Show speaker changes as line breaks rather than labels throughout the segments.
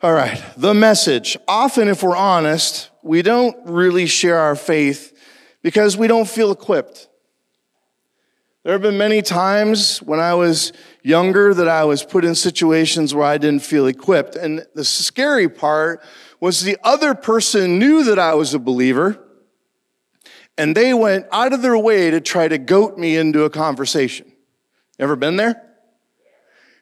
All right, the message. Often, if we're honest, we don't really share our faith because we don't feel equipped. There have been many times when I was younger that I was put in situations where I didn't feel equipped. And the scary part was the other person knew that I was a believer, and they went out of their way to try to goat me into a conversation. Ever been there?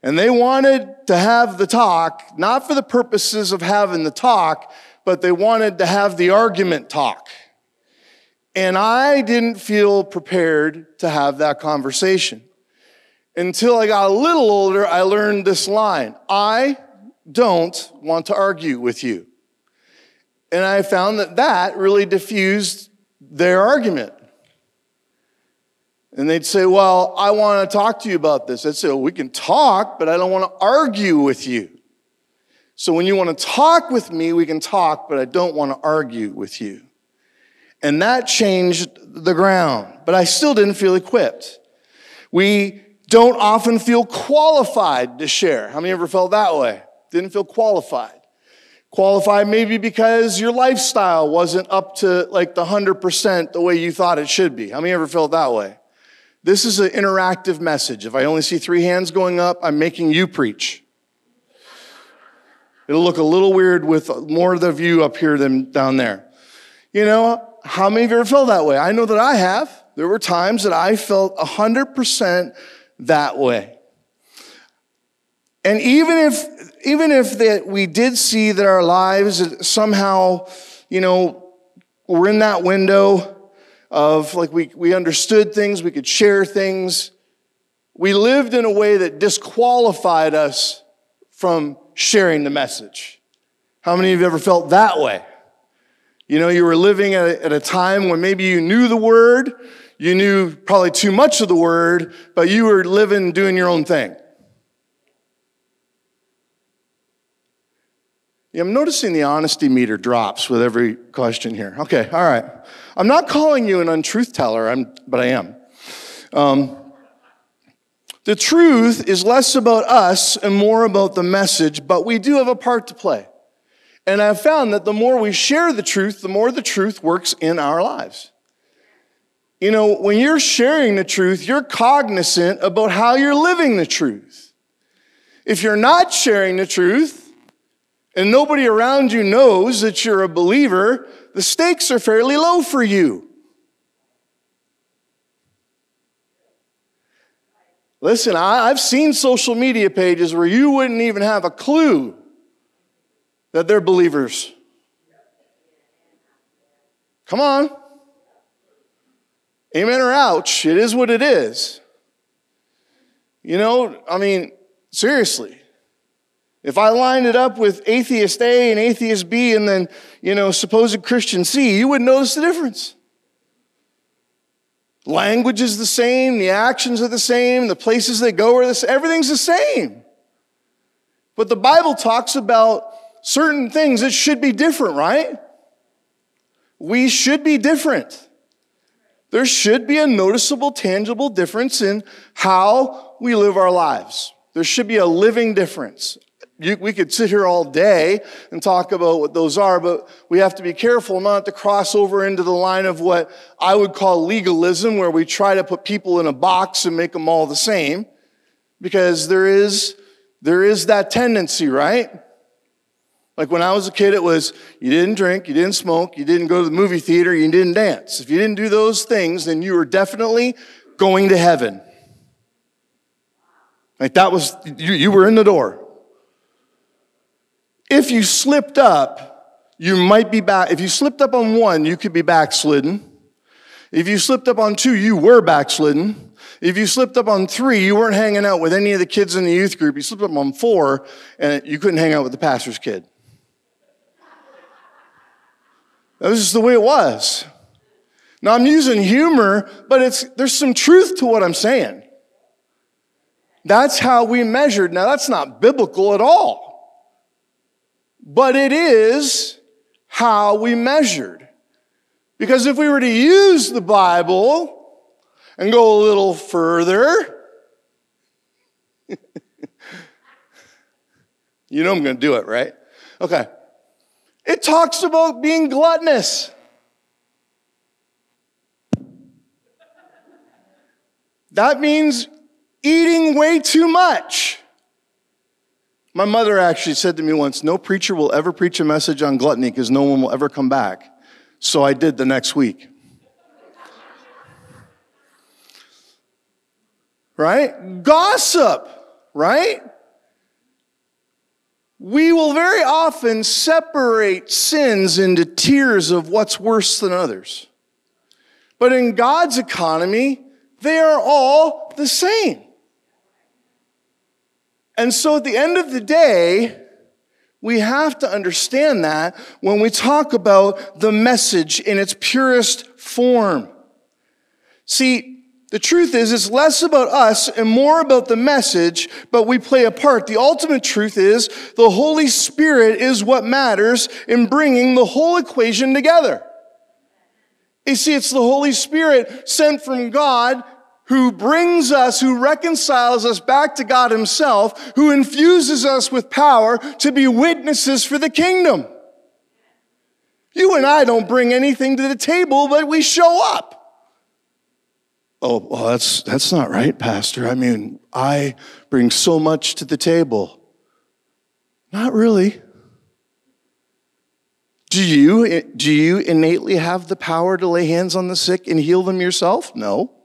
And they wanted to have the talk, not for the purposes of having the talk, but they wanted to have the argument talk. And I didn't feel prepared to have that conversation. Until I got a little older, I learned this line I don't want to argue with you. And I found that that really diffused their argument. And they'd say, Well, I want to talk to you about this. I'd say, Well, we can talk, but I don't want to argue with you. So when you want to talk with me, we can talk, but I don't want to argue with you. And that changed the ground, but I still didn't feel equipped. We don't often feel qualified to share. How many ever felt that way? Didn't feel qualified. Qualified maybe because your lifestyle wasn't up to like the 100% the way you thought it should be. How many ever felt that way? This is an interactive message. If I only see three hands going up, I'm making you preach. It'll look a little weird with more of the view up here than down there. You know, how many of you ever felt that way? I know that I have. There were times that I felt 100% that way. And even if, even if that we did see that our lives somehow, you know, were in that window of like we, we understood things, we could share things, we lived in a way that disqualified us from sharing the message. How many of you ever felt that way? You know, you were living at a, at a time when maybe you knew the word, you knew probably too much of the word, but you were living, doing your own thing. Yeah, I'm noticing the honesty meter drops with every question here. Okay, all right. I'm not calling you an untruth teller, I'm, but I am. Um, the truth is less about us and more about the message, but we do have a part to play. And I've found that the more we share the truth, the more the truth works in our lives. You know, when you're sharing the truth, you're cognizant about how you're living the truth. If you're not sharing the truth and nobody around you knows that you're a believer, the stakes are fairly low for you. Listen, I've seen social media pages where you wouldn't even have a clue that they're believers. Come on. Amen or ouch. It is what it is. You know, I mean, seriously. If I lined it up with atheist A and atheist B and then, you know, supposed Christian C, you wouldn't notice the difference. Language is the same, the actions are the same, the places they go are the same, everything's the same. But the Bible talks about certain things that should be different, right? We should be different. There should be a noticeable, tangible difference in how we live our lives. There should be a living difference. You, we could sit here all day and talk about what those are, but we have to be careful not to cross over into the line of what I would call legalism, where we try to put people in a box and make them all the same, because there is, there is that tendency, right? Like when I was a kid, it was you didn't drink, you didn't smoke, you didn't go to the movie theater, you didn't dance. If you didn't do those things, then you were definitely going to heaven. Like that was, you, you were in the door. If you slipped up, you might be back. If you slipped up on one, you could be backslidden. If you slipped up on two, you were backslidden. If you slipped up on three, you weren't hanging out with any of the kids in the youth group. You slipped up on four, and you couldn't hang out with the pastor's kid. That was just the way it was. Now I'm using humor, but it's, there's some truth to what I'm saying. That's how we measured. Now that's not biblical at all. But it is how we measured. Because if we were to use the Bible and go a little further, you know I'm going to do it, right? Okay. It talks about being gluttonous. That means eating way too much. My mother actually said to me once, No preacher will ever preach a message on gluttony because no one will ever come back. So I did the next week. right? Gossip, right? We will very often separate sins into tiers of what's worse than others. But in God's economy, they are all the same. And so at the end of the day, we have to understand that when we talk about the message in its purest form. See, the truth is, it's less about us and more about the message, but we play a part. The ultimate truth is the Holy Spirit is what matters in bringing the whole equation together. You see, it's the Holy Spirit sent from God who brings us, who reconciles us back to God Himself, who infuses us with power to be witnesses for the kingdom. You and I don't bring anything to the table, but we show up. Oh, well, that's, that's not right, Pastor. I mean, I bring so much to the table. Not really. Do you, do you innately have the power to lay hands on the sick and heal them yourself? No.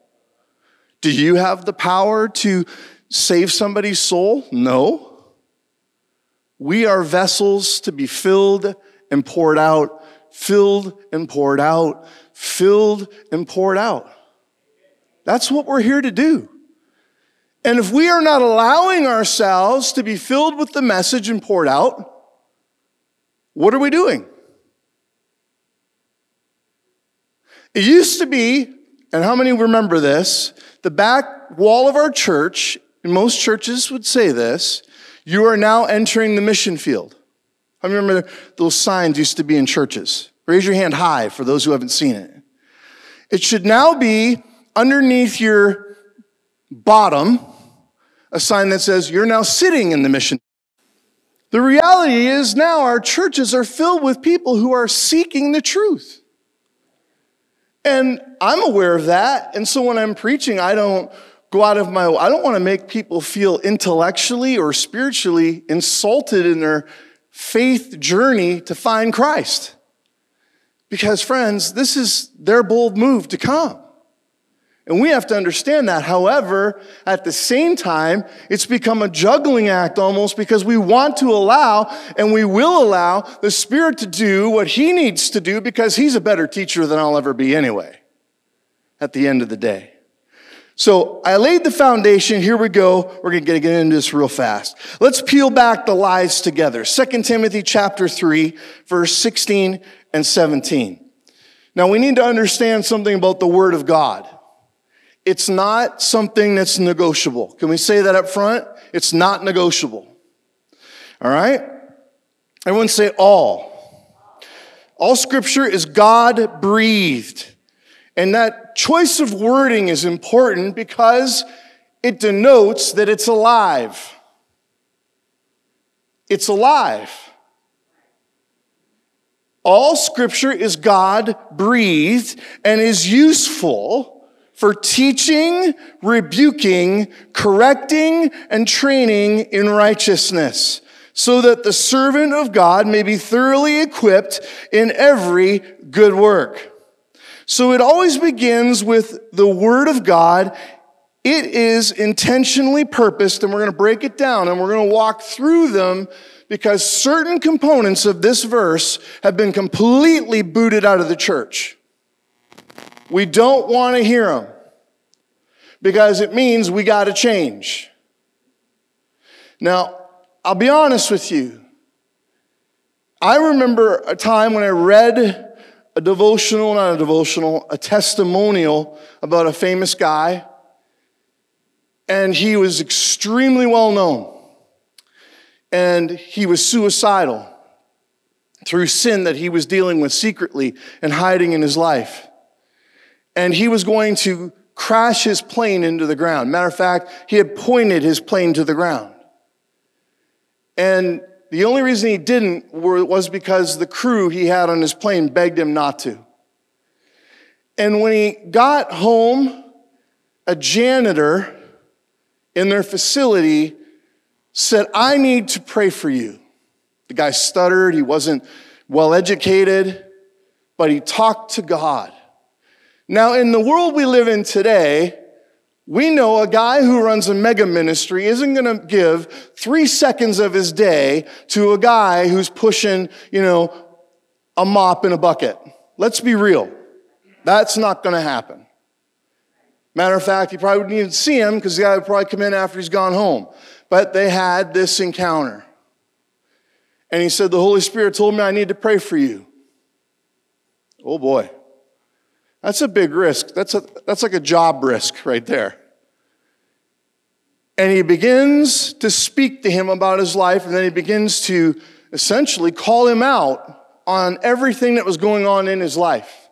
Do you have the power to save somebody's soul? No. We are vessels to be filled and poured out, filled and poured out, filled and poured out. That's what we're here to do. And if we are not allowing ourselves to be filled with the message and poured out, what are we doing? It used to be, and how many remember this? The back wall of our church, and most churches would say this, you are now entering the mission field. I remember those signs used to be in churches. Raise your hand high for those who haven't seen it. It should now be underneath your bottom a sign that says, You're now sitting in the mission. The reality is now our churches are filled with people who are seeking the truth. And I'm aware of that. And so when I'm preaching, I don't go out of my I don't want to make people feel intellectually or spiritually insulted in their faith journey to find Christ. Because friends, this is their bold move to come. And we have to understand that. However, at the same time, it's become a juggling act almost because we want to allow and we will allow the Spirit to do what He needs to do because He's a better teacher than I'll ever be anyway at the end of the day. So I laid the foundation. Here we go. We're going to get into this real fast. Let's peel back the lies together. 2 Timothy chapter 3, verse 16 and 17. Now we need to understand something about the Word of God. It's not something that's negotiable. Can we say that up front? It's not negotiable. All right? Everyone say all. All scripture is God breathed. And that choice of wording is important because it denotes that it's alive. It's alive. All scripture is God breathed and is useful for teaching, rebuking, correcting, and training in righteousness, so that the servant of God may be thoroughly equipped in every good work. So it always begins with the Word of God. It is intentionally purposed, and we're going to break it down and we're going to walk through them because certain components of this verse have been completely booted out of the church. We don't want to hear them because it means we got to change. Now, I'll be honest with you. I remember a time when I read a devotional, not a devotional, a testimonial about a famous guy, and he was extremely well known. And he was suicidal through sin that he was dealing with secretly and hiding in his life and he was going to crash his plane into the ground. Matter of fact, he had pointed his plane to the ground. And the only reason he didn't was because the crew he had on his plane begged him not to. And when he got home, a janitor in their facility said, I need to pray for you. The guy stuttered, he wasn't well educated, but he talked to God. Now, in the world we live in today, we know a guy who runs a mega ministry isn't going to give three seconds of his day to a guy who's pushing, you know, a mop in a bucket. Let's be real. That's not going to happen. Matter of fact, you probably wouldn't even see him because the guy would probably come in after he's gone home. But they had this encounter. And he said, The Holy Spirit told me I need to pray for you. Oh boy. That's a big risk. That's, a, that's like a job risk right there. And he begins to speak to him about his life, and then he begins to essentially call him out on everything that was going on in his life.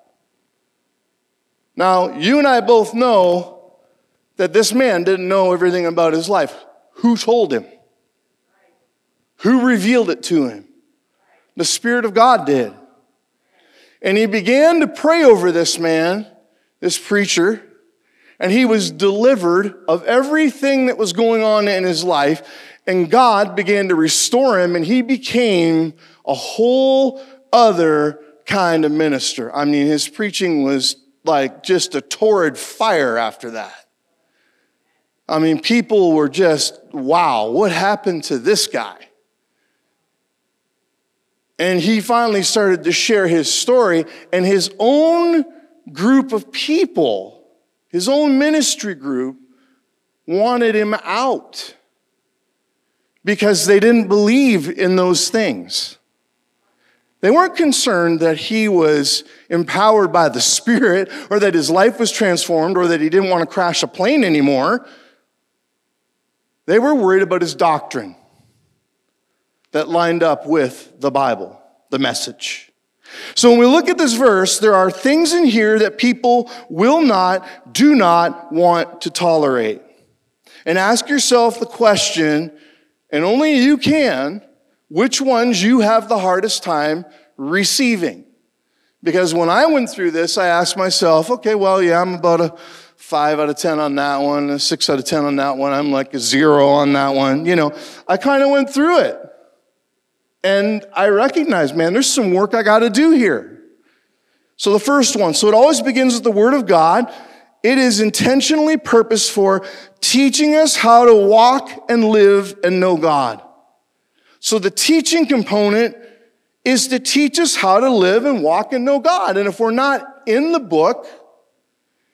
Now, you and I both know that this man didn't know everything about his life. Who told him? Who revealed it to him? The Spirit of God did. And he began to pray over this man, this preacher, and he was delivered of everything that was going on in his life. And God began to restore him, and he became a whole other kind of minister. I mean, his preaching was like just a torrid fire after that. I mean, people were just, wow, what happened to this guy? And he finally started to share his story, and his own group of people, his own ministry group, wanted him out because they didn't believe in those things. They weren't concerned that he was empowered by the Spirit or that his life was transformed or that he didn't want to crash a plane anymore. They were worried about his doctrine that lined up with the Bible, the message. So when we look at this verse, there are things in here that people will not, do not want to tolerate. And ask yourself the question, and only you can, which ones you have the hardest time receiving. Because when I went through this, I asked myself, okay, well, yeah, I'm about a five out of 10 on that one, a six out of 10 on that one. I'm like a zero on that one. You know, I kind of went through it. And I recognize, man, there's some work I got to do here. So the first one, so it always begins with the Word of God. It is intentionally purposed for teaching us how to walk and live and know God. So the teaching component is to teach us how to live and walk and know God. And if we're not in the book,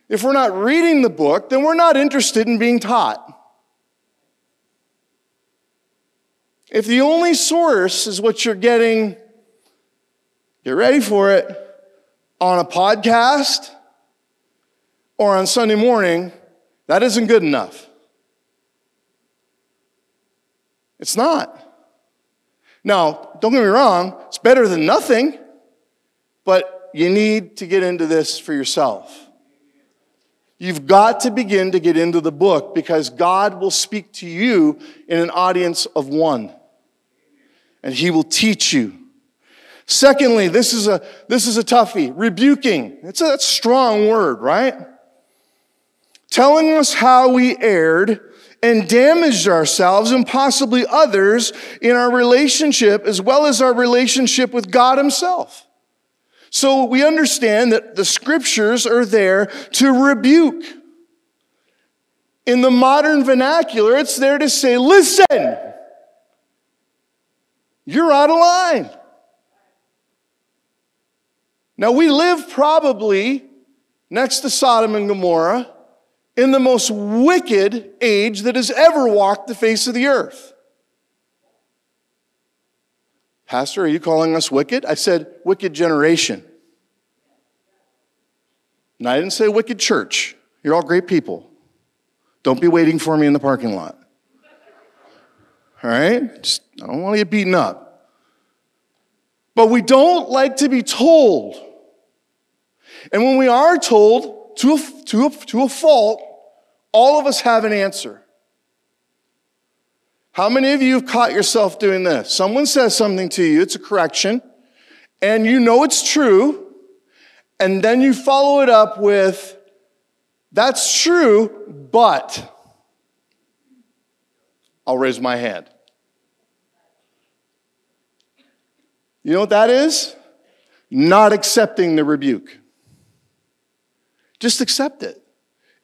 if we're not reading the book, then we're not interested in being taught. If the only source is what you're getting, get ready for it, on a podcast or on Sunday morning, that isn't good enough. It's not. Now, don't get me wrong, it's better than nothing, but you need to get into this for yourself. You've got to begin to get into the book because God will speak to you in an audience of one. And he will teach you. Secondly, this is a, this is a toughie. Rebuking. It's a, that's a strong word, right? Telling us how we erred and damaged ourselves and possibly others in our relationship as well as our relationship with God Himself. So we understand that the scriptures are there to rebuke. In the modern vernacular, it's there to say, listen, you're out of line. Now, we live probably next to Sodom and Gomorrah in the most wicked age that has ever walked the face of the earth. Pastor, are you calling us wicked? I said, wicked generation. And I didn't say wicked church. You're all great people. Don't be waiting for me in the parking lot. All right? Just, I don't want to get beaten up. But we don't like to be told. And when we are told to a, to a, to a fault, all of us have an answer. How many of you have caught yourself doing this? Someone says something to you, it's a correction, and you know it's true, and then you follow it up with, that's true, but I'll raise my hand. You know what that is? Not accepting the rebuke. Just accept it.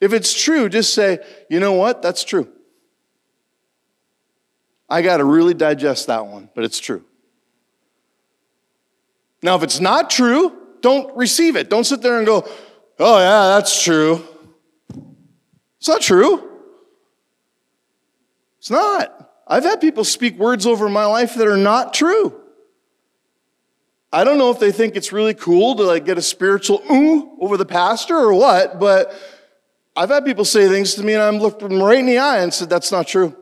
If it's true, just say, you know what? That's true. I got to really digest that one, but it's true. Now, if it's not true, don't receive it. Don't sit there and go, oh, yeah, that's true. It's not true. It's not. I've had people speak words over my life that are not true. I don't know if they think it's really cool to like get a spiritual ooh over the pastor or what, but I've had people say things to me and I'm looked them right in the eye and said, that's not true.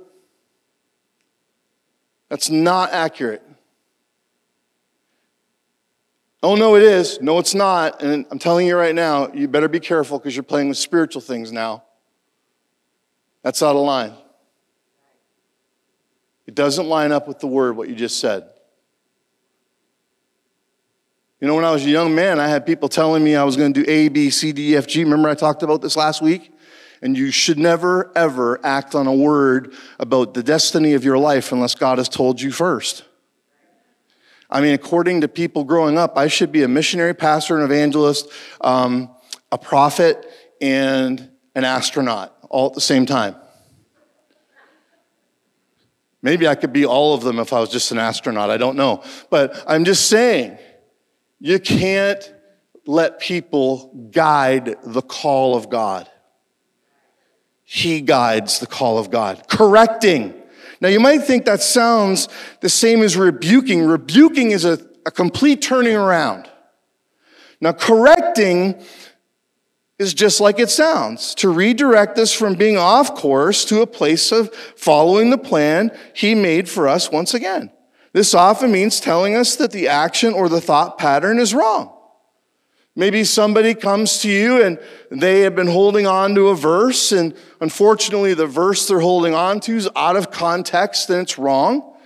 That's not accurate. Oh, no, it is. No, it's not. And I'm telling you right now, you better be careful because you're playing with spiritual things now. That's out of line. It doesn't line up with the word, what you just said. You know, when I was a young man, I had people telling me I was going to do A, B, C, D, F, G. Remember I talked about this last week? And you should never, ever act on a word about the destiny of your life unless God has told you first. I mean, according to people growing up, I should be a missionary, pastor, an evangelist, um, a prophet, and an astronaut all at the same time. Maybe I could be all of them if I was just an astronaut. I don't know. But I'm just saying, you can't let people guide the call of God. He guides the call of God. Correcting. Now you might think that sounds the same as rebuking. Rebuking is a, a complete turning around. Now correcting is just like it sounds to redirect us from being off course to a place of following the plan he made for us once again. This often means telling us that the action or the thought pattern is wrong. Maybe somebody comes to you and they have been holding on to a verse, and unfortunately, the verse they're holding on to is out of context and it's wrong,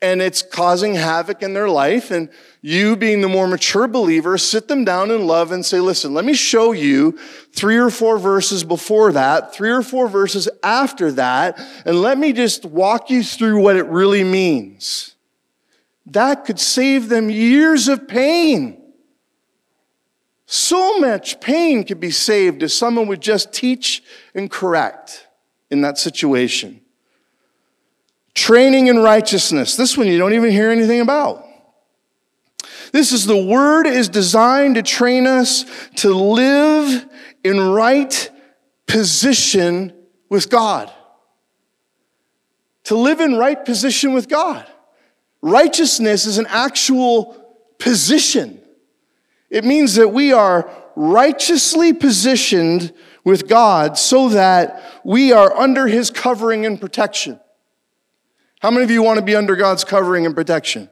and it's causing havoc in their life. And you, being the more mature believer, sit them down in love and say, Listen, let me show you three or four verses before that, three or four verses after that, and let me just walk you through what it really means. That could save them years of pain. So much pain could be saved if someone would just teach and correct in that situation. Training in righteousness. This one you don't even hear anything about. This is the word is designed to train us to live in right position with God. To live in right position with God. Righteousness is an actual position. It means that we are righteously positioned with God so that we are under his covering and protection. How many of you want to be under God's covering and protection?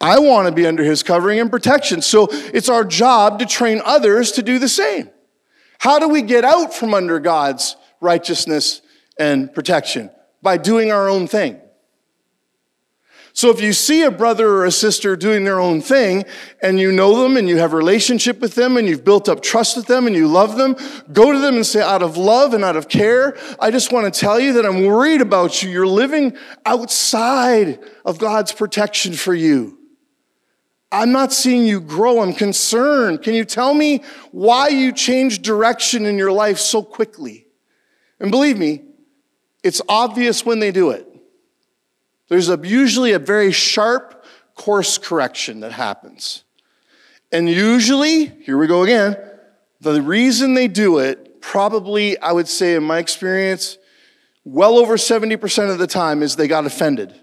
I want to be under his covering and protection. So it's our job to train others to do the same. How do we get out from under God's righteousness and protection? By doing our own thing. So if you see a brother or a sister doing their own thing and you know them and you have a relationship with them and you've built up trust with them and you love them, go to them and say, out of love and out of care, I just want to tell you that I'm worried about you. You're living outside of God's protection for you. I'm not seeing you grow. I'm concerned. Can you tell me why you changed direction in your life so quickly? And believe me, it's obvious when they do it. There's a, usually a very sharp course correction that happens. And usually, here we go again, the reason they do it, probably, I would say, in my experience, well over 70% of the time, is they got offended.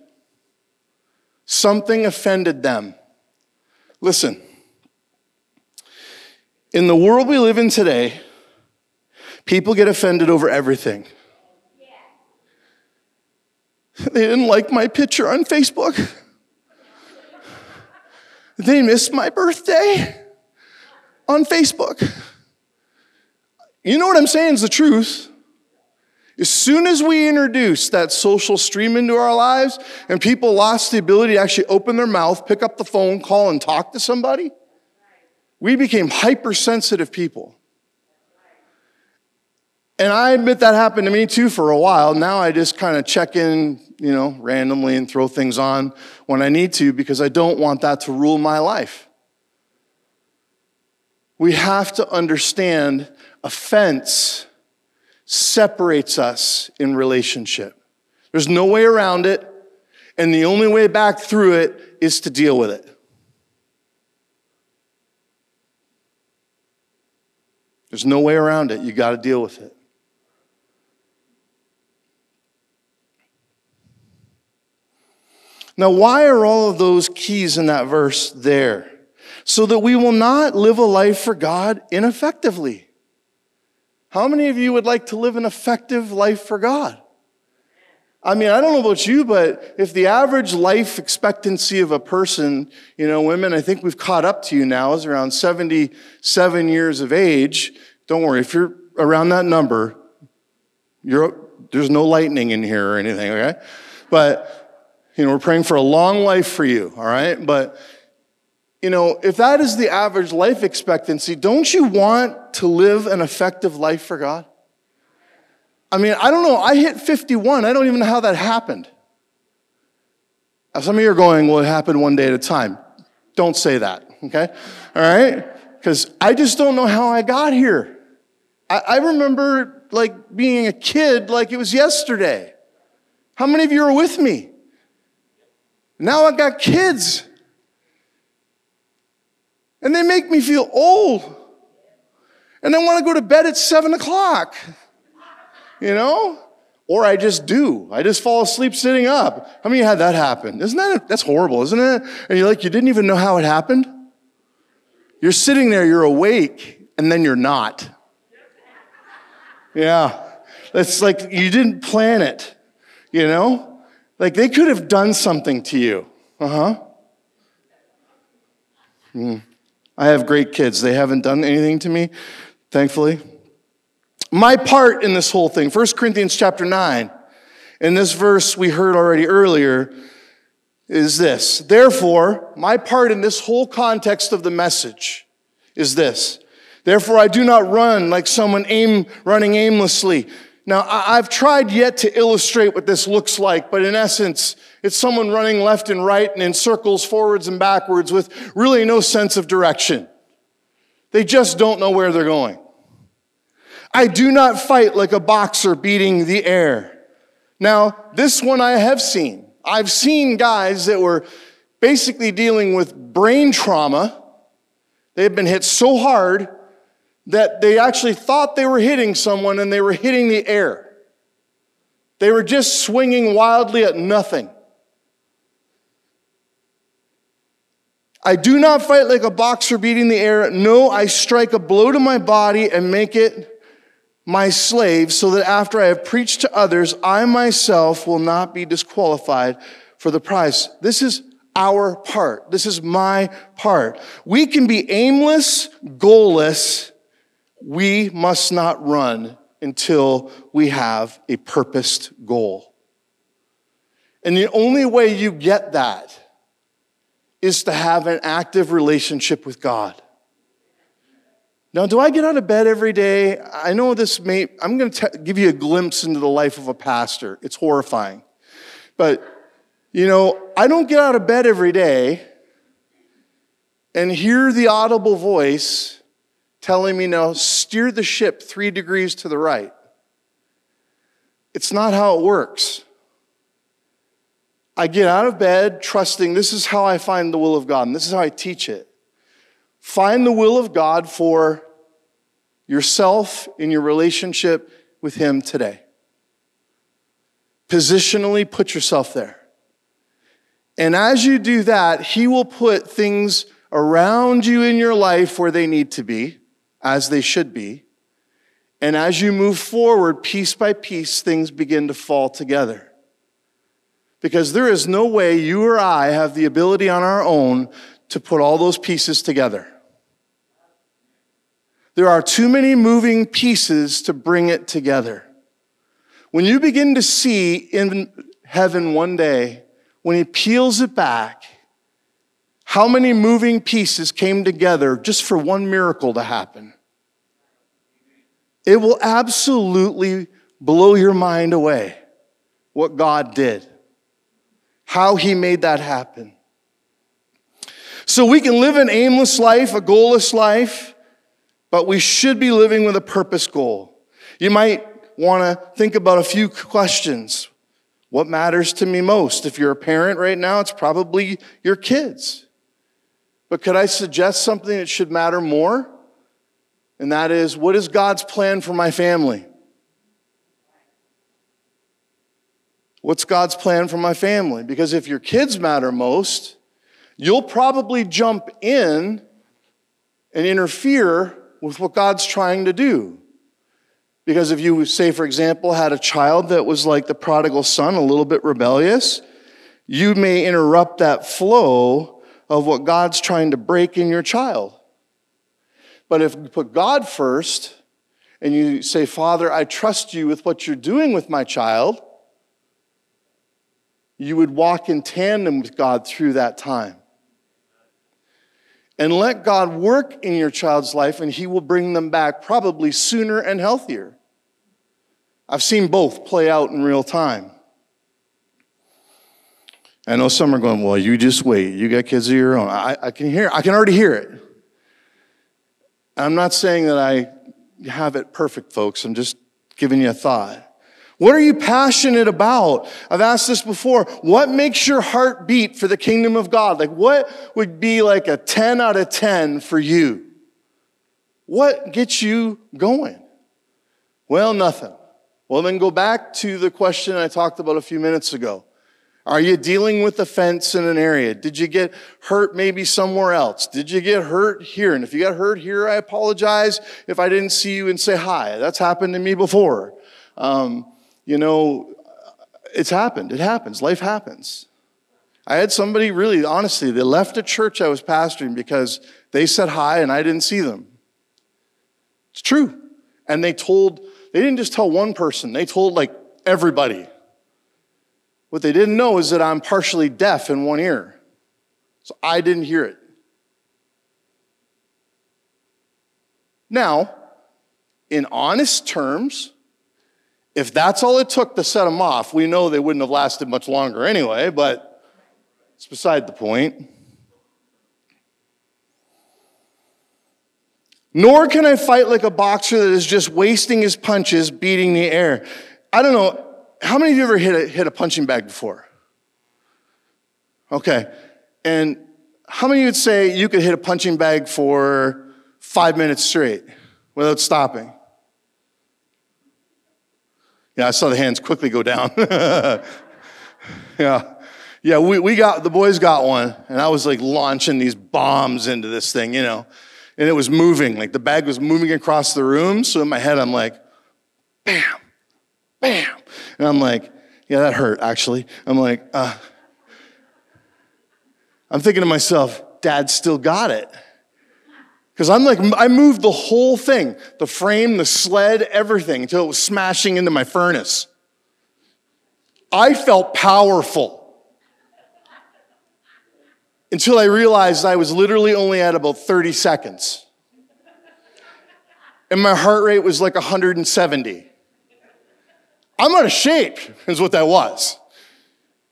Something offended them. Listen, in the world we live in today, people get offended over everything. They didn't like my picture on Facebook. They missed my birthday on Facebook. You know what I'm saying is the truth. As soon as we introduced that social stream into our lives and people lost the ability to actually open their mouth, pick up the phone, call, and talk to somebody, we became hypersensitive people. And I admit that happened to me too for a while. Now I just kind of check in, you know, randomly and throw things on when I need to because I don't want that to rule my life. We have to understand offense separates us in relationship. There's no way around it, and the only way back through it is to deal with it. There's no way around it. You got to deal with it. Now, why are all of those keys in that verse there? So that we will not live a life for God ineffectively. How many of you would like to live an effective life for God? I mean, I don't know about you, but if the average life expectancy of a person, you know, women, I think we've caught up to you now, is around 77 years of age. Don't worry, if you're around that number, you're, there's no lightning in here or anything, okay? But you know, we're praying for a long life for you, all right? But, you know, if that is the average life expectancy, don't you want to live an effective life for God? I mean, I don't know. I hit 51. I don't even know how that happened. Now, some of you are going, well, it happened one day at a time. Don't say that, okay? All right? Because I just don't know how I got here. I, I remember like being a kid like it was yesterday. How many of you are with me? Now I've got kids. And they make me feel old. And I want to go to bed at seven o'clock. You know? Or I just do. I just fall asleep sitting up. How many had that happen? Isn't that, that's horrible, isn't it? And you're like, you didn't even know how it happened? You're sitting there, you're awake, and then you're not. Yeah. It's like you didn't plan it, you know? Like they could have done something to you. Uh huh. Mm. I have great kids. They haven't done anything to me, thankfully. My part in this whole thing, 1 Corinthians chapter 9, in this verse we heard already earlier, is this. Therefore, my part in this whole context of the message is this. Therefore, I do not run like someone aim, running aimlessly. Now, I've tried yet to illustrate what this looks like, but in essence, it's someone running left and right and in circles forwards and backwards with really no sense of direction. They just don't know where they're going. I do not fight like a boxer beating the air. Now, this one I have seen. I've seen guys that were basically dealing with brain trauma. They have been hit so hard that they actually thought they were hitting someone and they were hitting the air. They were just swinging wildly at nothing. I do not fight like a boxer beating the air. No, I strike a blow to my body and make it my slave so that after I have preached to others, I myself will not be disqualified for the prize. This is our part. This is my part. We can be aimless, goalless, we must not run until we have a purposed goal. And the only way you get that is to have an active relationship with God. Now, do I get out of bed every day? I know this may, I'm going to give you a glimpse into the life of a pastor. It's horrifying. But, you know, I don't get out of bed every day and hear the audible voice telling me now, steer the ship three degrees to the right. It's not how it works. I get out of bed trusting this is how I find the will of God, and this is how I teach it. Find the will of God for yourself in your relationship with Him today. Positionally put yourself there. And as you do that, He will put things around you in your life where they need to be as they should be. And as you move forward, piece by piece, things begin to fall together. Because there is no way you or I have the ability on our own to put all those pieces together. There are too many moving pieces to bring it together. When you begin to see in heaven one day, when he peels it back, how many moving pieces came together just for one miracle to happen? It will absolutely blow your mind away what God did, how He made that happen. So we can live an aimless life, a goalless life, but we should be living with a purpose goal. You might want to think about a few questions. What matters to me most? If you're a parent right now, it's probably your kids. But could I suggest something that should matter more? And that is, what is God's plan for my family? What's God's plan for my family? Because if your kids matter most, you'll probably jump in and interfere with what God's trying to do. Because if you, say, for example, had a child that was like the prodigal son, a little bit rebellious, you may interrupt that flow of what God's trying to break in your child. But if you put God first and you say, Father, I trust you with what you're doing with my child, you would walk in tandem with God through that time. And let God work in your child's life, and He will bring them back probably sooner and healthier. I've seen both play out in real time. I know some are going, well, you just wait. You got kids of your own. I, I can hear, I can already hear it. I'm not saying that I have it perfect, folks. I'm just giving you a thought. What are you passionate about? I've asked this before. What makes your heart beat for the kingdom of God? Like, what would be like a 10 out of 10 for you? What gets you going? Well, nothing. Well, then go back to the question I talked about a few minutes ago. Are you dealing with offense in an area? Did you get hurt maybe somewhere else? Did you get hurt here? And if you got hurt here, I apologize if I didn't see you and say hi. That's happened to me before. Um, you know, it's happened. It happens. Life happens. I had somebody really, honestly, they left a church I was pastoring because they said hi and I didn't see them. It's true. And they told, they didn't just tell one person, they told like everybody. What they didn't know is that I'm partially deaf in one ear. So I didn't hear it. Now, in honest terms, if that's all it took to set them off, we know they wouldn't have lasted much longer anyway, but it's beside the point. Nor can I fight like a boxer that is just wasting his punches beating the air. I don't know how many of you ever hit a, hit a punching bag before? Okay. And how many would say you could hit a punching bag for five minutes straight without stopping? Yeah, I saw the hands quickly go down. yeah. Yeah, we, we got, the boys got one, and I was like launching these bombs into this thing, you know, and it was moving. Like the bag was moving across the room. So in my head, I'm like, bam, bam. And I'm like, yeah, that hurt actually. I'm like, uh, I'm thinking to myself, dad still got it. Because I'm like, I moved the whole thing the frame, the sled, everything until it was smashing into my furnace. I felt powerful until I realized I was literally only at about 30 seconds. And my heart rate was like 170. I'm out of shape, is what that was.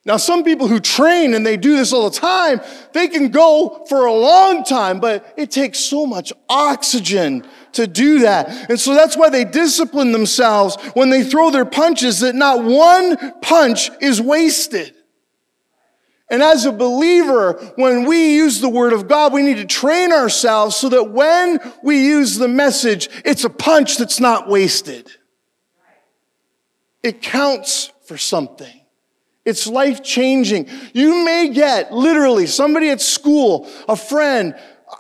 Now, some people who train and they do this all the time, they can go for a long time, but it takes so much oxygen to do that. And so that's why they discipline themselves when they throw their punches, that not one punch is wasted. And as a believer, when we use the word of God, we need to train ourselves so that when we use the message, it's a punch that's not wasted. It counts for something. It's life changing. You may get literally somebody at school, a friend,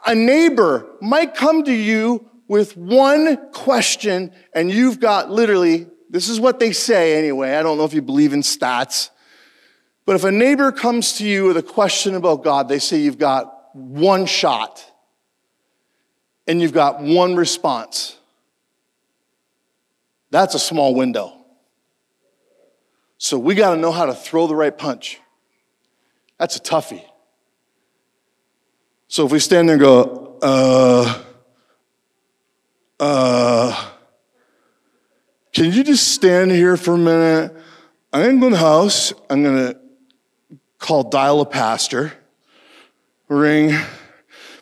a neighbor might come to you with one question, and you've got literally, this is what they say anyway. I don't know if you believe in stats. But if a neighbor comes to you with a question about God, they say you've got one shot and you've got one response. That's a small window. So we got to know how to throw the right punch. That's a toughie. So if we stand there and go, uh, uh, can you just stand here for a minute? I'm going to the house. I'm going to call dial a pastor, ring,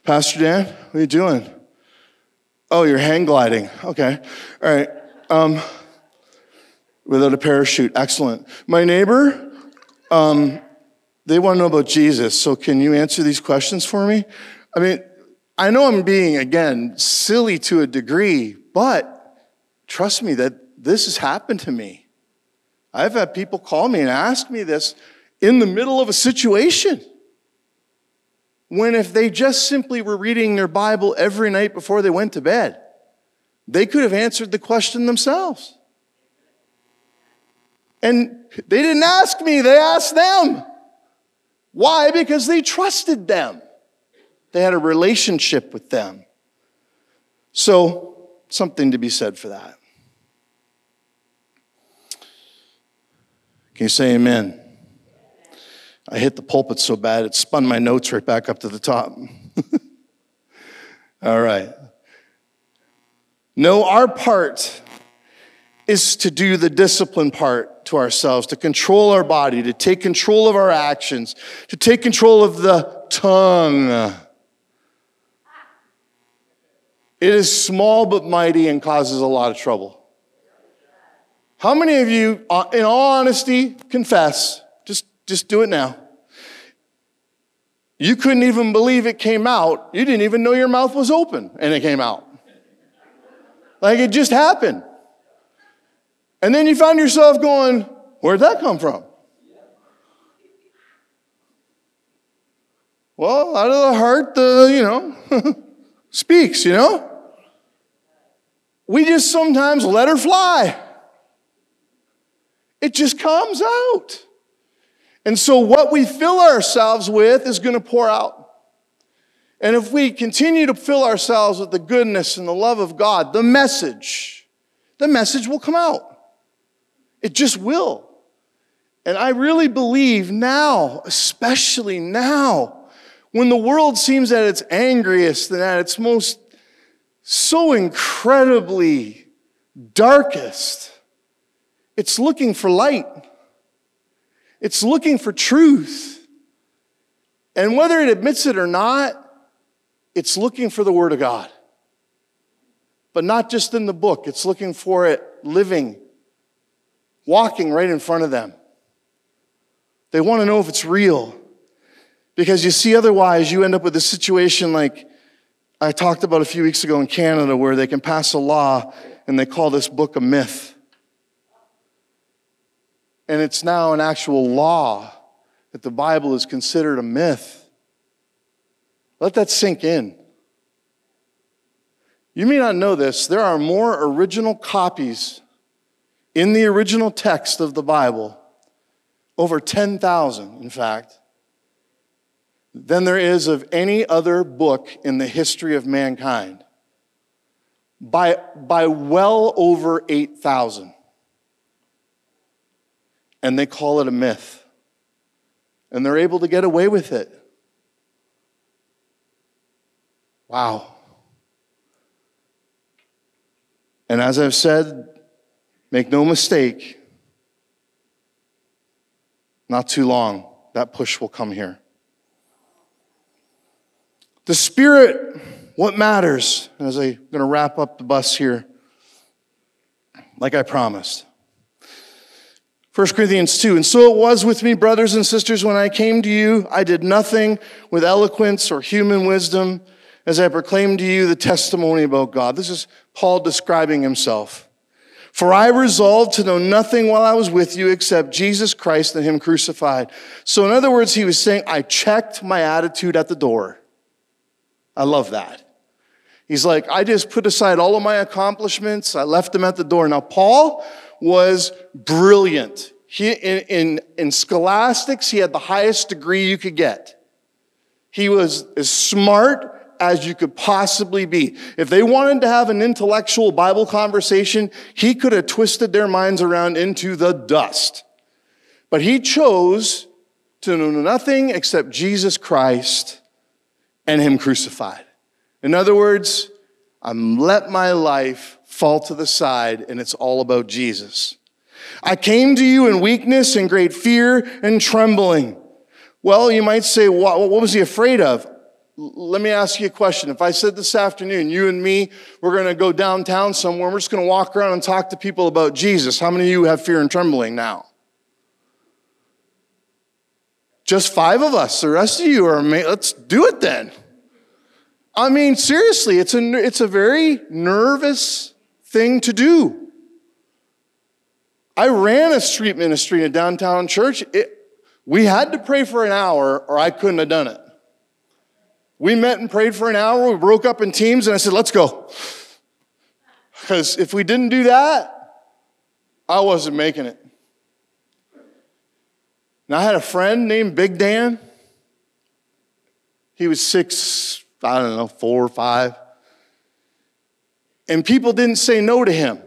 Pastor Dan, what are you doing? Oh, you're hang gliding. Okay. All right. Um, without a parachute. Excellent. My neighbor, um, they want to know about Jesus. So can you answer these questions for me? I mean, I know I'm being, again, silly to a degree, but trust me that this has happened to me. I've had people call me and ask me this in the middle of a situation. When if they just simply were reading their Bible every night before they went to bed, they could have answered the question themselves. And they didn't ask me, they asked them. Why? Because they trusted them. They had a relationship with them. So, something to be said for that. Can you say amen? I hit the pulpit so bad it spun my notes right back up to the top. All right. No, our part is to do the discipline part to ourselves, to control our body, to take control of our actions, to take control of the tongue. It is small but mighty and causes a lot of trouble. How many of you, uh, in all honesty, confess? Just, just do it now. You couldn't even believe it came out. You didn't even know your mouth was open and it came out. Like it just happened. And then you find yourself going, Where'd that come from? Well, out of the heart, the, you know, speaks, you know? We just sometimes let her fly. It just comes out. And so, what we fill ourselves with is going to pour out. And if we continue to fill ourselves with the goodness and the love of God, the message, the message will come out. It just will. And I really believe now, especially now, when the world seems at its angriest and at its most so incredibly darkest, it's looking for light. It's looking for truth. And whether it admits it or not, it's looking for the Word of God. But not just in the book, it's looking for it living, walking right in front of them. They want to know if it's real. Because you see, otherwise, you end up with a situation like I talked about a few weeks ago in Canada where they can pass a law and they call this book a myth and it's now an actual law that the Bible is considered a myth. Let that sink in. You may not know this, there are more original copies in the original text of the Bible, over 10,000, in fact, than there is of any other book in the history of mankind. By, by well over 8,000 and they call it a myth. And they're able to get away with it. Wow. And as I've said, make no mistake, not too long, that push will come here. The Spirit, what matters, as I'm going to wrap up the bus here, like I promised. 1 Corinthians 2. And so it was with me, brothers and sisters, when I came to you. I did nothing with eloquence or human wisdom as I proclaimed to you the testimony about God. This is Paul describing himself. For I resolved to know nothing while I was with you except Jesus Christ and Him crucified. So, in other words, he was saying, I checked my attitude at the door. I love that. He's like, I just put aside all of my accomplishments, I left them at the door. Now, Paul was brilliant. He, in, in, in scholastics, he had the highest degree you could get. He was as smart as you could possibly be. If they wanted to have an intellectual Bible conversation, he could have twisted their minds around into the dust. But he chose to know nothing except Jesus Christ and him crucified. In other words, I'm let my life fall to the side and it's all about Jesus. I came to you in weakness and great fear and trembling. Well, you might say, what, what was he afraid of? Let me ask you a question. If I said this afternoon, you and me, we're going to go downtown somewhere, we're just going to walk around and talk to people about Jesus, how many of you have fear and trembling now? Just five of us. The rest of you are, let's do it then. I mean, seriously, it's a, it's a very nervous thing to do. I ran a street ministry in a downtown church. It, we had to pray for an hour, or I couldn't have done it. We met and prayed for an hour. We broke up in teams, and I said, let's go. Because if we didn't do that, I wasn't making it. And I had a friend named Big Dan. He was six, I don't know, four or five. And people didn't say no to him.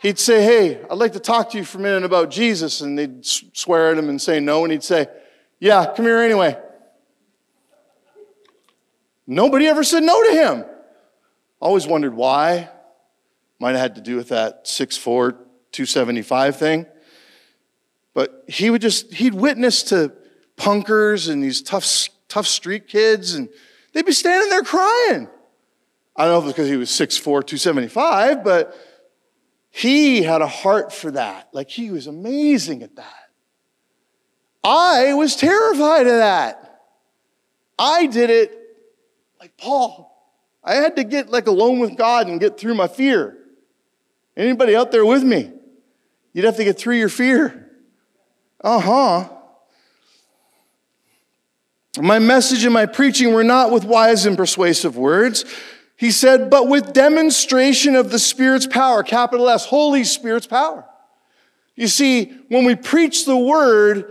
He'd say, Hey, I'd like to talk to you for a minute about Jesus. And they'd swear at him and say no. And he'd say, Yeah, come here anyway. Nobody ever said no to him. Always wondered why. Might have had to do with that 6'4, 275 thing. But he would just, he'd witness to punkers and these tough, tough street kids, and they'd be standing there crying. I don't know if it's because he was 6'4, 275, but he had a heart for that. Like he was amazing at that. I was terrified of that. I did it like Paul. I had to get like alone with God and get through my fear. Anybody out there with me? You'd have to get through your fear. Uh huh. My message and my preaching were not with wise and persuasive words. He said, but with demonstration of the Spirit's power, capital S, Holy Spirit's power. You see, when we preach the word,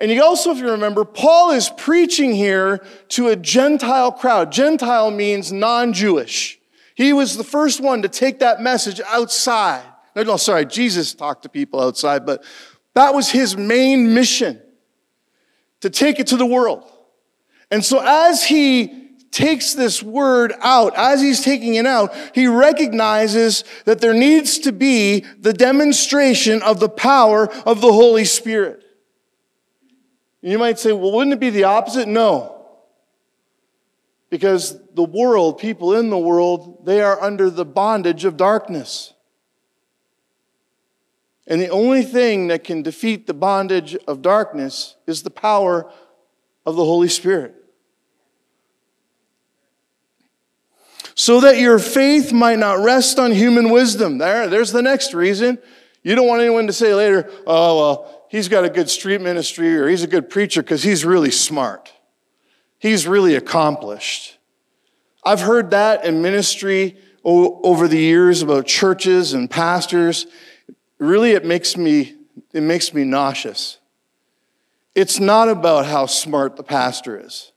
and you also, if you remember, Paul is preaching here to a Gentile crowd. Gentile means non Jewish. He was the first one to take that message outside. No, no, sorry, Jesus talked to people outside, but that was his main mission to take it to the world. And so as he takes this word out, as he's taking it out, he recognizes that there needs to be the demonstration of the power of the Holy Spirit. You might say, well, wouldn't it be the opposite? No. Because the world, people in the world, they are under the bondage of darkness. And the only thing that can defeat the bondage of darkness is the power of the Holy Spirit. So that your faith might not rest on human wisdom. There, there's the next reason. You don't want anyone to say later, oh, well, he's got a good street ministry or he's a good preacher because he's really smart. He's really accomplished. I've heard that in ministry over the years about churches and pastors really it makes me it makes me nauseous. It's not about how smart the pastor is.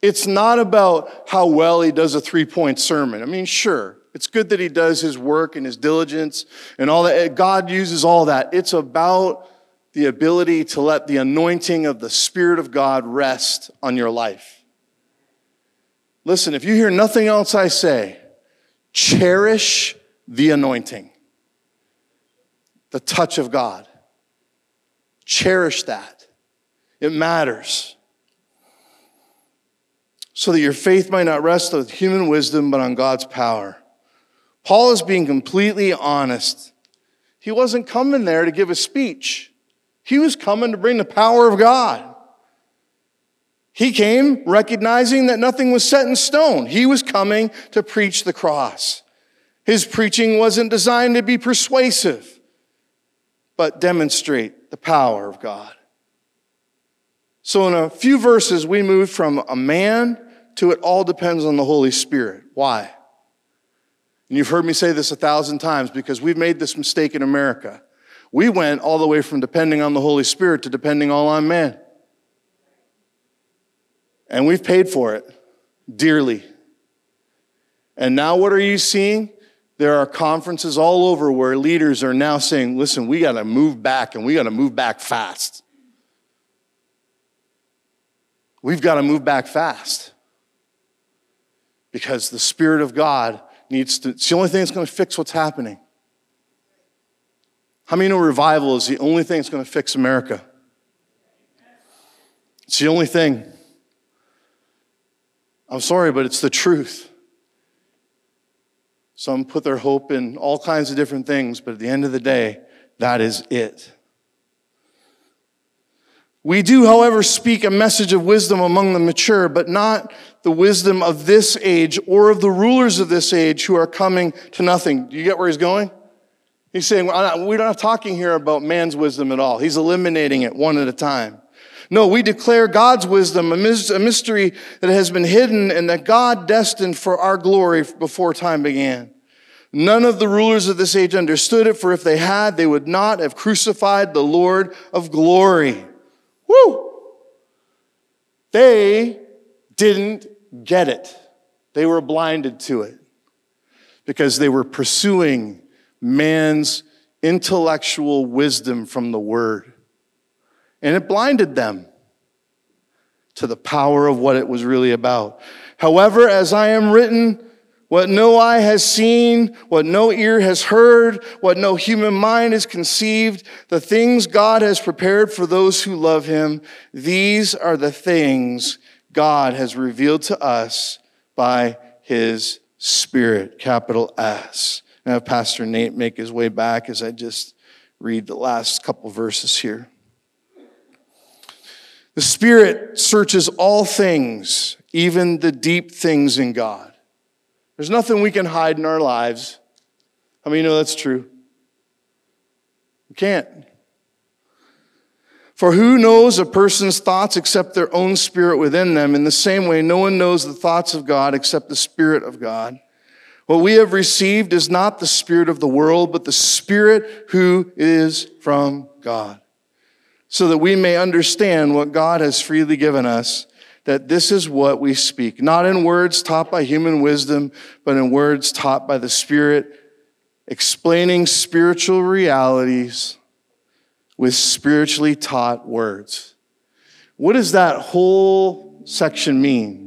It's not about how well he does a three-point sermon. I mean, sure, it's good that he does his work and his diligence and all that. God uses all that. It's about the ability to let the anointing of the Spirit of God rest on your life. Listen, if you hear nothing else I say, cherish the anointing the touch of God. Cherish that. It matters. So that your faith might not rest on human wisdom, but on God's power. Paul is being completely honest. He wasn't coming there to give a speech, he was coming to bring the power of God. He came recognizing that nothing was set in stone. He was coming to preach the cross. His preaching wasn't designed to be persuasive but demonstrate the power of God. So, in a few verses, we move from a man to it all depends on the Holy Spirit. Why? And you've heard me say this a thousand times because we've made this mistake in America. We went all the way from depending on the Holy Spirit to depending all on man. And we've paid for it dearly. And now what are you seeing? There are conferences all over where leaders are now saying, listen, we got to move back and we got to move back fast. We've got to move back fast because the Spirit of God needs to, it's the only thing that's going to fix what's happening. How many know revival is the only thing that's going to fix America? It's the only thing. I'm sorry, but it's the truth. Some put their hope in all kinds of different things, but at the end of the day, that is it. We do, however, speak a message of wisdom among the mature, but not the wisdom of this age or of the rulers of this age who are coming to nothing. Do you get where he's going? He's saying, we're not talking here about man's wisdom at all. He's eliminating it one at a time. No, we declare God's wisdom, a mystery that has been hidden and that God destined for our glory before time began. None of the rulers of this age understood it, for if they had, they would not have crucified the Lord of glory. Woo! They didn't get it. They were blinded to it because they were pursuing man's intellectual wisdom from the word. And it blinded them to the power of what it was really about. However, as I am written, what no eye has seen, what no ear has heard, what no human mind has conceived, the things God has prepared for those who love him, these are the things God has revealed to us by his Spirit, capital S. Have Pastor Nate make his way back as I just read the last couple verses here. The Spirit searches all things, even the deep things in God. There's nothing we can hide in our lives. How many know that's true? We can't. For who knows a person's thoughts except their own spirit within them? In the same way, no one knows the thoughts of God except the Spirit of God. What we have received is not the Spirit of the world, but the Spirit who is from God, so that we may understand what God has freely given us, that this is what we speak, not in words taught by human wisdom, but in words taught by the Spirit, explaining spiritual realities with spiritually taught words. What does that whole section mean?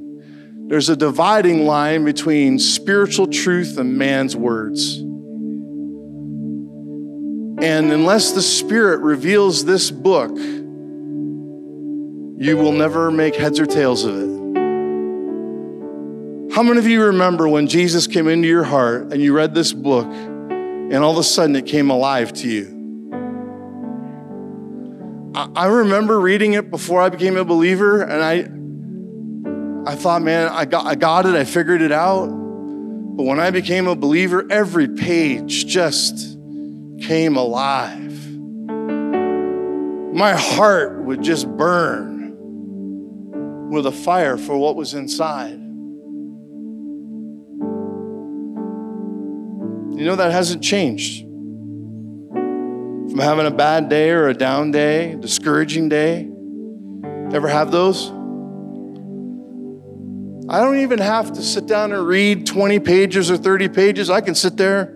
There's a dividing line between spiritual truth and man's words. And unless the Spirit reveals this book, you will never make heads or tails of it. How many of you remember when Jesus came into your heart and you read this book and all of a sudden it came alive to you? I remember reading it before I became a believer and I, I thought, man, I got, I got it, I figured it out. But when I became a believer, every page just came alive. My heart would just burn with a fire for what was inside. You know, that hasn't changed. From having a bad day or a down day, discouraging day, ever have those? I don't even have to sit down and read 20 pages or 30 pages. I can sit there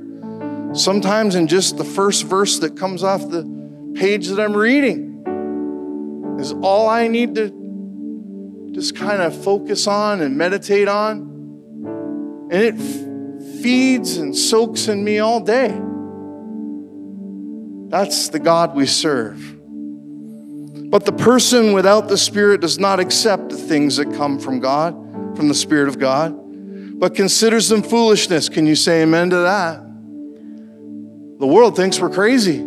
sometimes in just the first verse that comes off the page that I'm reading is all I need to just kind of focus on and meditate on. And it feeds and soaks in me all day. That's the God we serve. But the person without the Spirit does not accept the things that come from God from the Spirit of God, but considers them foolishness. Can you say amen to that? The world thinks we're crazy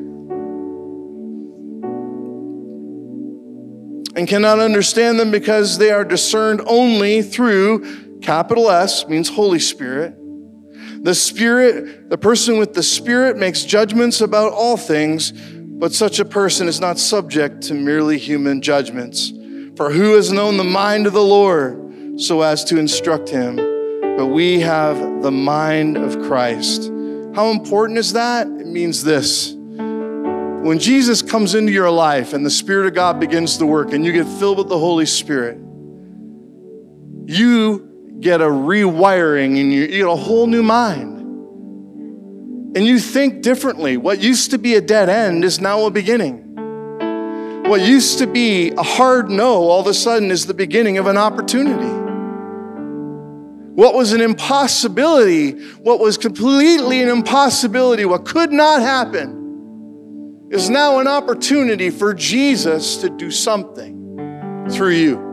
and cannot understand them because they are discerned only through capital S, means Holy Spirit. The Spirit, the person with the Spirit makes judgments about all things, but such a person is not subject to merely human judgments. For who has known the mind of the Lord? So as to instruct him, but we have the mind of Christ. How important is that? It means this. When Jesus comes into your life and the Spirit of God begins to work and you get filled with the Holy Spirit, you get a rewiring and you get a whole new mind. and you think differently. What used to be a dead end is now a beginning. What used to be a hard no all of a sudden is the beginning of an opportunity. What was an impossibility, what was completely an impossibility, what could not happen, is now an opportunity for Jesus to do something through you.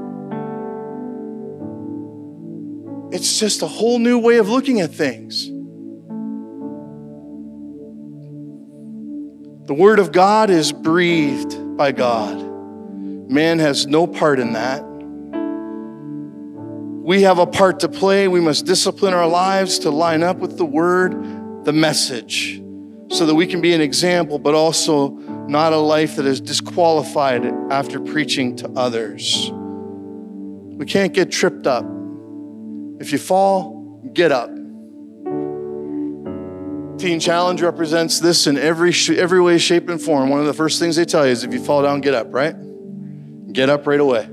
It's just a whole new way of looking at things. The Word of God is breathed by God. Man has no part in that. We have a part to play. We must discipline our lives to line up with the word, the message, so that we can be an example, but also not a life that is disqualified after preaching to others. We can't get tripped up. If you fall, get up. Teen Challenge represents this in every, every way, shape, and form. One of the first things they tell you is if you fall down, get up, right? Get up right away.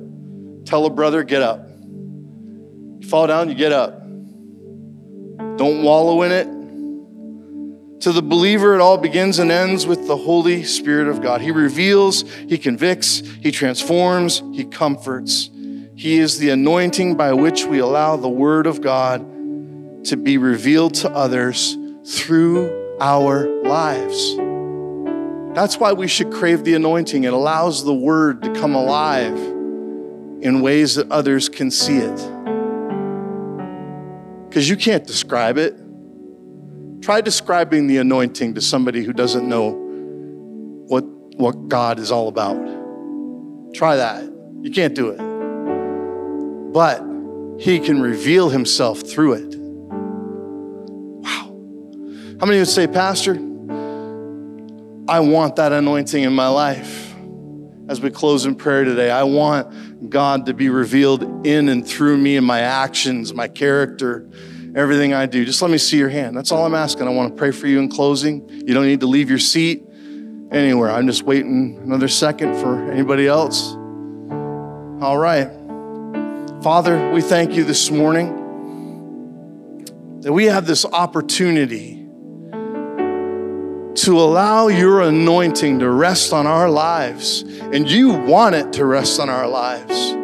Tell a brother, get up. You fall down, you get up. Don't wallow in it. To the believer, it all begins and ends with the Holy Spirit of God. He reveals, He convicts, He transforms, He comforts. He is the anointing by which we allow the Word of God to be revealed to others through our lives. That's why we should crave the anointing. It allows the Word to come alive in ways that others can see it because you can't describe it. Try describing the anointing to somebody who doesn't know what, what God is all about. Try that. You can't do it. But He can reveal Himself through it. Wow. How many of you would say, Pastor, I want that anointing in my life? As we close in prayer today, I want God to be revealed in and through me and my actions, my character, everything I do. Just let me see your hand. That's all I'm asking. I want to pray for you in closing. You don't need to leave your seat anywhere. I'm just waiting another second for anybody else. All right. Father, we thank you this morning that we have this opportunity to allow your anointing to rest on our lives, and you want it to rest on our lives.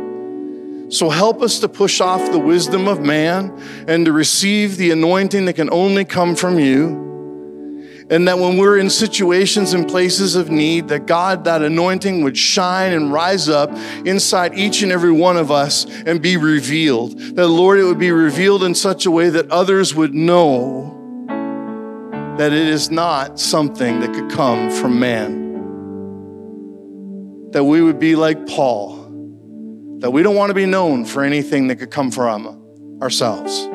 So help us to push off the wisdom of man and to receive the anointing that can only come from you. And that when we're in situations and places of need, that God, that anointing would shine and rise up inside each and every one of us and be revealed. That, Lord, it would be revealed in such a way that others would know that it is not something that could come from man. That we would be like Paul, that we don't want to be known for anything that could come from ourselves,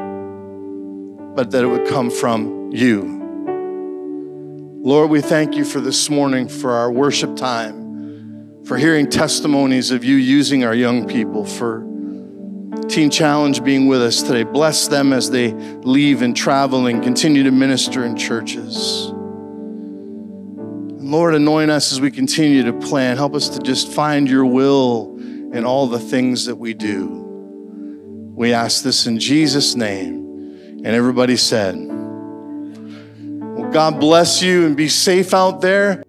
but that it would come from you. Lord, we thank you for this morning, for our worship time, for hearing testimonies of you using our young people, for Teen Challenge being with us today. Bless them as they leave and travel and continue to minister in churches. Lord, anoint us as we continue to plan. Help us to just find your will in all the things that we do. We ask this in Jesus' name. And everybody said, Well, God bless you and be safe out there.